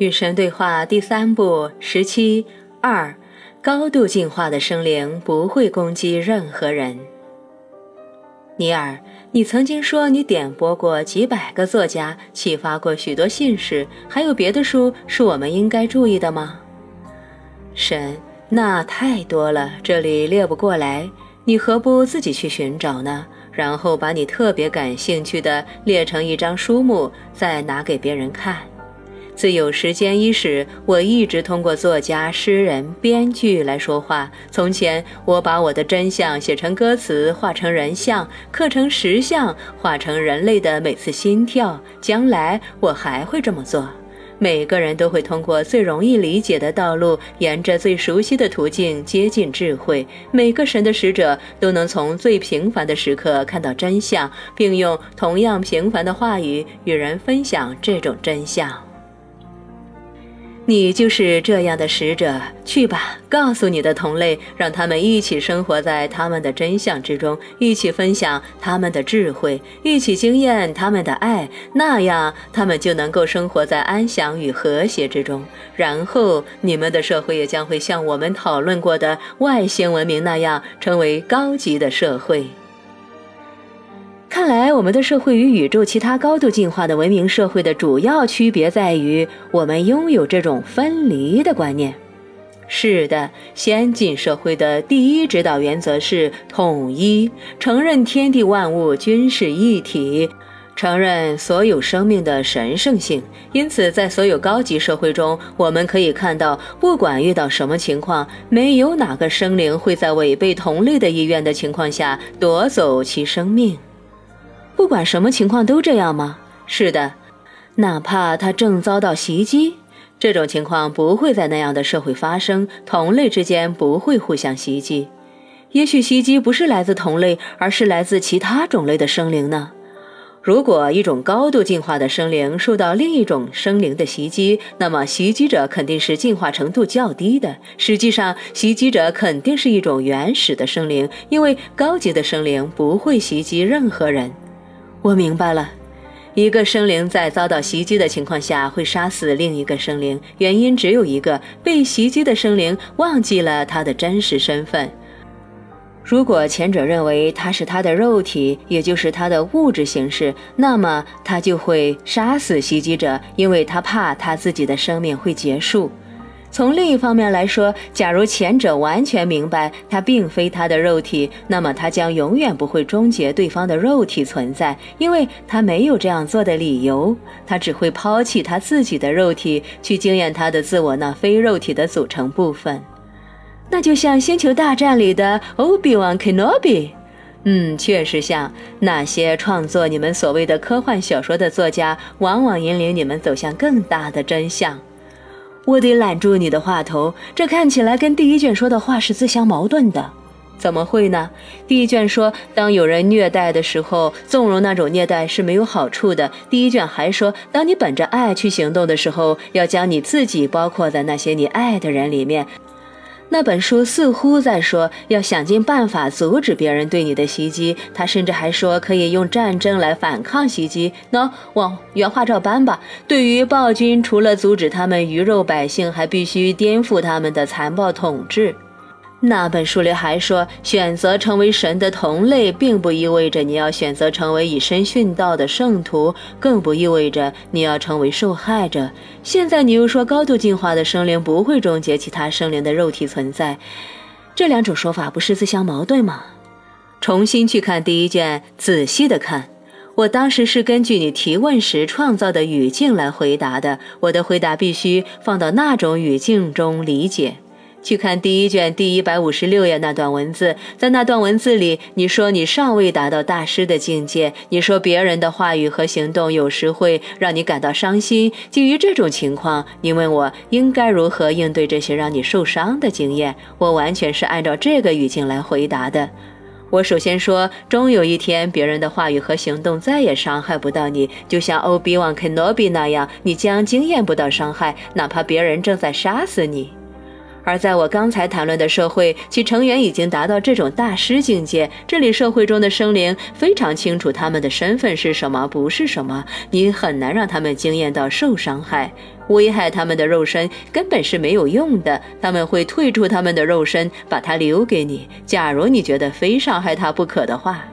与神对话第三部十七二，高度进化的生灵不会攻击任何人。尼尔，你曾经说你点播过几百个作家，启发过许多信士，还有别的书是我们应该注意的吗？神，那太多了，这里列不过来。你何不自己去寻找呢？然后把你特别感兴趣的列成一张书目，再拿给别人看。自有时间伊始，我一直通过作家、诗人、编剧来说话。从前，我把我的真相写成歌词，画成人像，刻成石像，画成人类的每次心跳。将来，我还会这么做。每个人都会通过最容易理解的道路，沿着最熟悉的途径接近智慧。每个神的使者都能从最平凡的时刻看到真相，并用同样平凡的话语与人分享这种真相。你就是这样的使者，去吧，告诉你的同类，让他们一起生活在他们的真相之中，一起分享他们的智慧，一起经验他们的爱，那样他们就能够生活在安详与和谐之中。然后，你们的社会也将会像我们讨论过的外星文明那样，成为高级的社会。看来，我们的社会与宇宙其他高度进化的文明社会的主要区别在于，我们拥有这种分离的观念。是的，先进社会的第一指导原则是统一，承认天地万物均是一体，承认所有生命的神圣性。因此，在所有高级社会中，我们可以看到，不管遇到什么情况，没有哪个生灵会在违背同类的意愿的情况下夺走其生命。不管什么情况都这样吗？是的，哪怕他正遭到袭击，这种情况不会在那样的社会发生。同类之间不会互相袭击。也许袭击不是来自同类，而是来自其他种类的生灵呢？如果一种高度进化的生灵受到另一种生灵的袭击，那么袭击者肯定是进化程度较低的。实际上，袭击者肯定是一种原始的生灵，因为高级的生灵不会袭击任何人。我明白了，一个生灵在遭到袭击的情况下会杀死另一个生灵，原因只有一个：被袭击的生灵忘记了他的真实身份。如果前者认为他是他的肉体，也就是他的物质形式，那么他就会杀死袭击者，因为他怕他自己的生命会结束。从另一方面来说，假如前者完全明白他并非他的肉体，那么他将永远不会终结对方的肉体存在，因为他没有这样做的理由。他只会抛弃他自己的肉体，去经验他的自我那非肉体的组成部分。那就像《星球大战》里的 Obi-Wan Kenobi，嗯，确实像那些创作你们所谓的科幻小说的作家，往往引领你们走向更大的真相。我得揽住你的话头，这看起来跟第一卷说的话是自相矛盾的，怎么会呢？第一卷说，当有人虐待的时候，纵容那种虐待是没有好处的。第一卷还说，当你本着爱去行动的时候，要将你自己包括在那些你爱的人里面。那本书似乎在说，要想尽办法阻止别人对你的袭击。他甚至还说，可以用战争来反抗袭击。喏，往原话照搬吧。对于暴君，除了阻止他们鱼肉百姓，还必须颠覆他们的残暴统治。那本书里还说，选择成为神的同类，并不意味着你要选择成为以身殉道的圣徒，更不意味着你要成为受害者。现在你又说高度进化的生灵不会终结其他生灵的肉体存在，这两种说法不是自相矛盾吗？重新去看第一卷，仔细的看。我当时是根据你提问时创造的语境来回答的，我的回答必须放到那种语境中理解。去看第一卷第一百五十六页那段文字，在那段文字里，你说你尚未达到大师的境界。你说别人的话语和行动有时会让你感到伤心。基于这种情况，你问我应该如何应对这些让你受伤的经验，我完全是按照这个语境来回答的。我首先说，终有一天，别人的话语和行动再也伤害不到你，就像欧比旺肯诺比那样，你将经验不到伤害，哪怕别人正在杀死你。而在我刚才谈论的社会，其成员已经达到这种大师境界。这里社会中的生灵非常清楚他们的身份是什么，不是什么。你很难让他们惊艳到受伤害，危害他们的肉身根本是没有用的。他们会退出他们的肉身，把它留给你。假如你觉得非伤害他不可的话。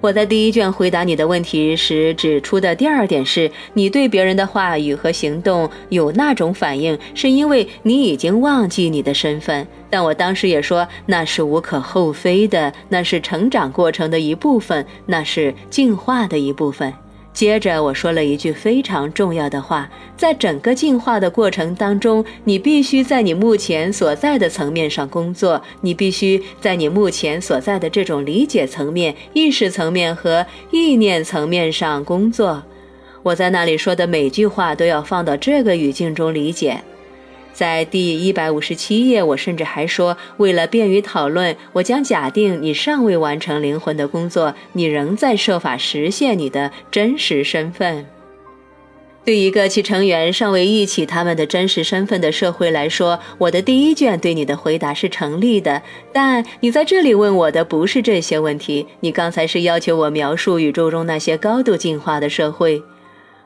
我在第一卷回答你的问题时指出的第二点是，你对别人的话语和行动有那种反应，是因为你已经忘记你的身份。但我当时也说，那是无可厚非的，那是成长过程的一部分，那是进化的一部分。接着我说了一句非常重要的话，在整个进化的过程当中，你必须在你目前所在的层面上工作，你必须在你目前所在的这种理解层面、意识层面和意念层面上工作。我在那里说的每句话都要放到这个语境中理解。在第一百五十七页，我甚至还说，为了便于讨论，我将假定你尚未完成灵魂的工作，你仍在设法实现你的真实身份。对一个其成员尚未忆起他们的真实身份的社会来说，我的第一卷对你的回答是成立的。但你在这里问我的不是这些问题，你刚才是要求我描述宇宙中那些高度进化的社会。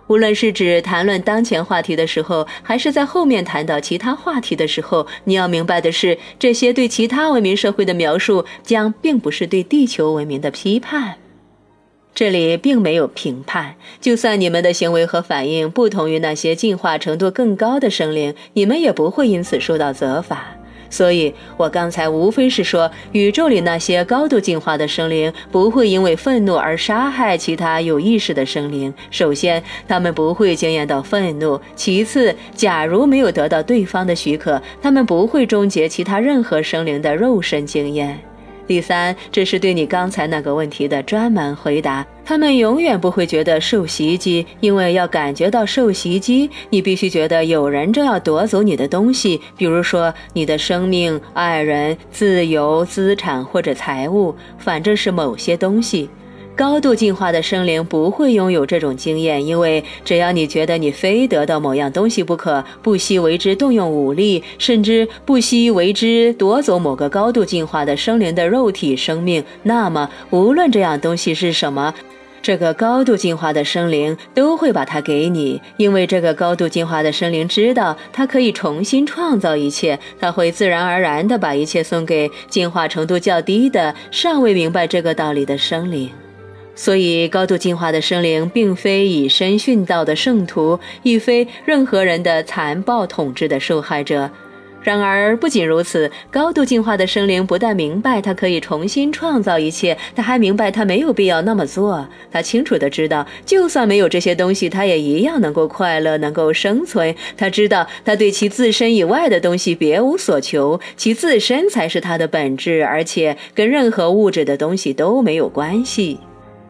无论是指谈论当前话题的时候，还是在后面谈到其他话题的时候，你要明白的是，这些对其他文明社会的描述将并不是对地球文明的批判。这里并没有评判，就算你们的行为和反应不同于那些进化程度更高的生灵，你们也不会因此受到责罚。所以，我刚才无非是说，宇宙里那些高度进化的生灵不会因为愤怒而杀害其他有意识的生灵。首先，他们不会经验到愤怒；其次，假如没有得到对方的许可，他们不会终结其他任何生灵的肉身经验。第三，这是对你刚才那个问题的专门回答。他们永远不会觉得受袭击，因为要感觉到受袭击，你必须觉得有人正要夺走你的东西，比如说你的生命、爱人、自由、资产或者财物，反正是某些东西。高度进化的生灵不会拥有这种经验，因为只要你觉得你非得到某样东西不可，不惜为之动用武力，甚至不惜为之夺走某个高度进化的生灵的肉体生命，那么无论这样东西是什么，这个高度进化的生灵都会把它给你，因为这个高度进化的生灵知道它可以重新创造一切，它会自然而然地把一切送给进化程度较低的、尚未明白这个道理的生灵。所以，高度进化的生灵并非以身殉道的圣徒，亦非任何人的残暴统治的受害者。然而，不仅如此，高度进化的生灵不但明白他可以重新创造一切，他还明白他没有必要那么做。他清楚地知道，就算没有这些东西，他也一样能够快乐，能够生存。他知道，他对其自身以外的东西别无所求，其自身才是他的本质，而且跟任何物质的东西都没有关系。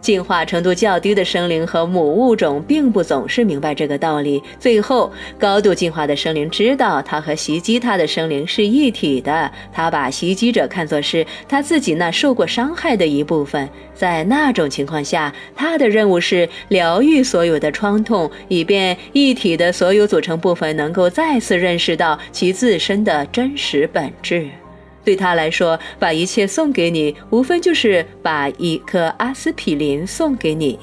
进化程度较低的生灵和母物种并不总是明白这个道理。最后，高度进化的生灵知道，他和袭击他的生灵是一体的。他把袭击者看作是他自己那受过伤害的一部分。在那种情况下，他的任务是疗愈所有的创痛，以便一体的所有组成部分能够再次认识到其自身的真实本质。对他来说，把一切送给你，无非就是把一颗阿司匹林送给你。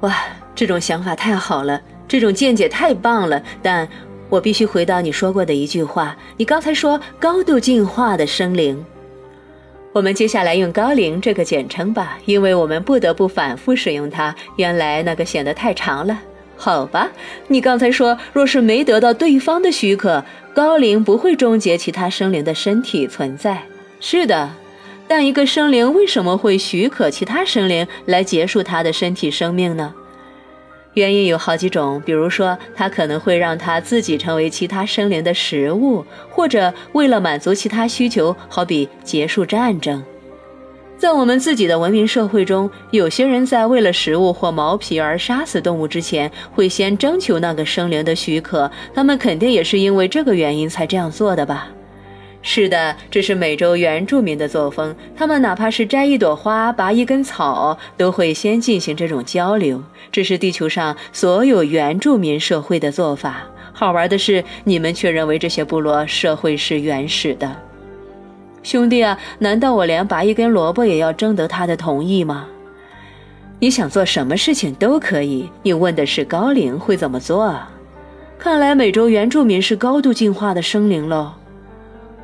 哇，这种想法太好了，这种见解太棒了。但我必须回到你说过的一句话：你刚才说高度进化的生灵。我们接下来用高龄这个简称吧，因为我们不得不反复使用它。原来那个显得太长了。好吧，你刚才说，若是没得到对方的许可，高龄不会终结其他生灵的身体存在。是的，但一个生灵为什么会许可其他生灵来结束他的身体生命呢？原因有好几种，比如说，他可能会让他自己成为其他生灵的食物，或者为了满足其他需求，好比结束战争。在我们自己的文明社会中，有些人在为了食物或毛皮而杀死动物之前，会先征求那个生灵的许可。他们肯定也是因为这个原因才这样做的吧？是的，这是美洲原住民的作风。他们哪怕是摘一朵花、拔一根草，都会先进行这种交流。这是地球上所有原住民社会的做法。好玩的是，你们却认为这些部落社会是原始的。兄弟啊，难道我连拔一根萝卜也要征得他的同意吗？你想做什么事情都可以。你问的是高龄会怎么做啊？看来美洲原住民是高度进化的生灵喽。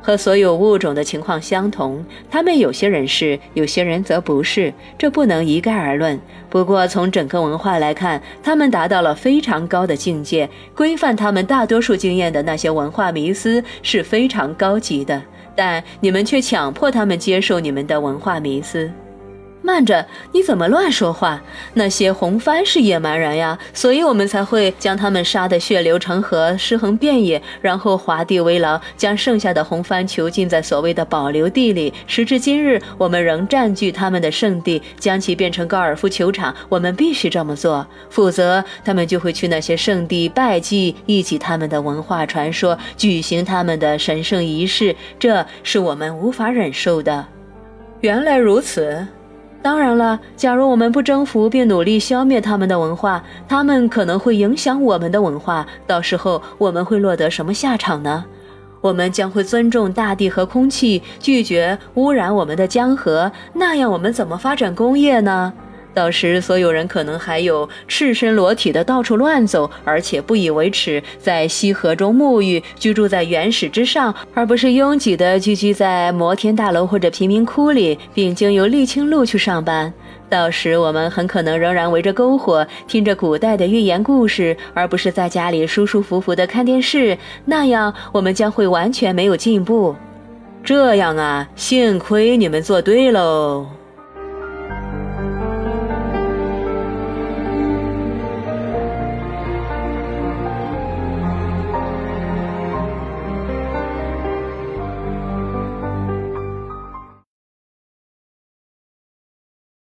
和所有物种的情况相同，他们有些人是，有些人则不是，这不能一概而论。不过从整个文化来看，他们达到了非常高的境界，规范他们大多数经验的那些文化迷思是非常高级的，但你们却强迫他们接受你们的文化迷思。慢着，你怎么乱说话？那些红帆是野蛮人呀，所以我们才会将他们杀得血流成河、尸横遍野，然后划地为牢，将剩下的红帆囚禁在所谓的保留地里。时至今日，我们仍占据他们的圣地，将其变成高尔夫球场。我们必须这么做，否则他们就会去那些圣地拜祭，忆起他们的文化传说，举行他们的神圣仪式。这是我们无法忍受的。原来如此。当然了，假如我们不征服并努力消灭他们的文化，他们可能会影响我们的文化。到时候我们会落得什么下场呢？我们将会尊重大地和空气，拒绝污染我们的江河。那样我们怎么发展工业呢？到时，所有人可能还有赤身裸体的到处乱走，而且不以为耻，在溪河中沐浴，居住在原始之上，而不是拥挤的聚居在摩天大楼或者贫民窟里，并经由沥青路去上班。到时，我们很可能仍然围着篝火，听着古代的寓言故事，而不是在家里舒舒服服的看电视。那样，我们将会完全没有进步。这样啊，幸亏你们做对喽。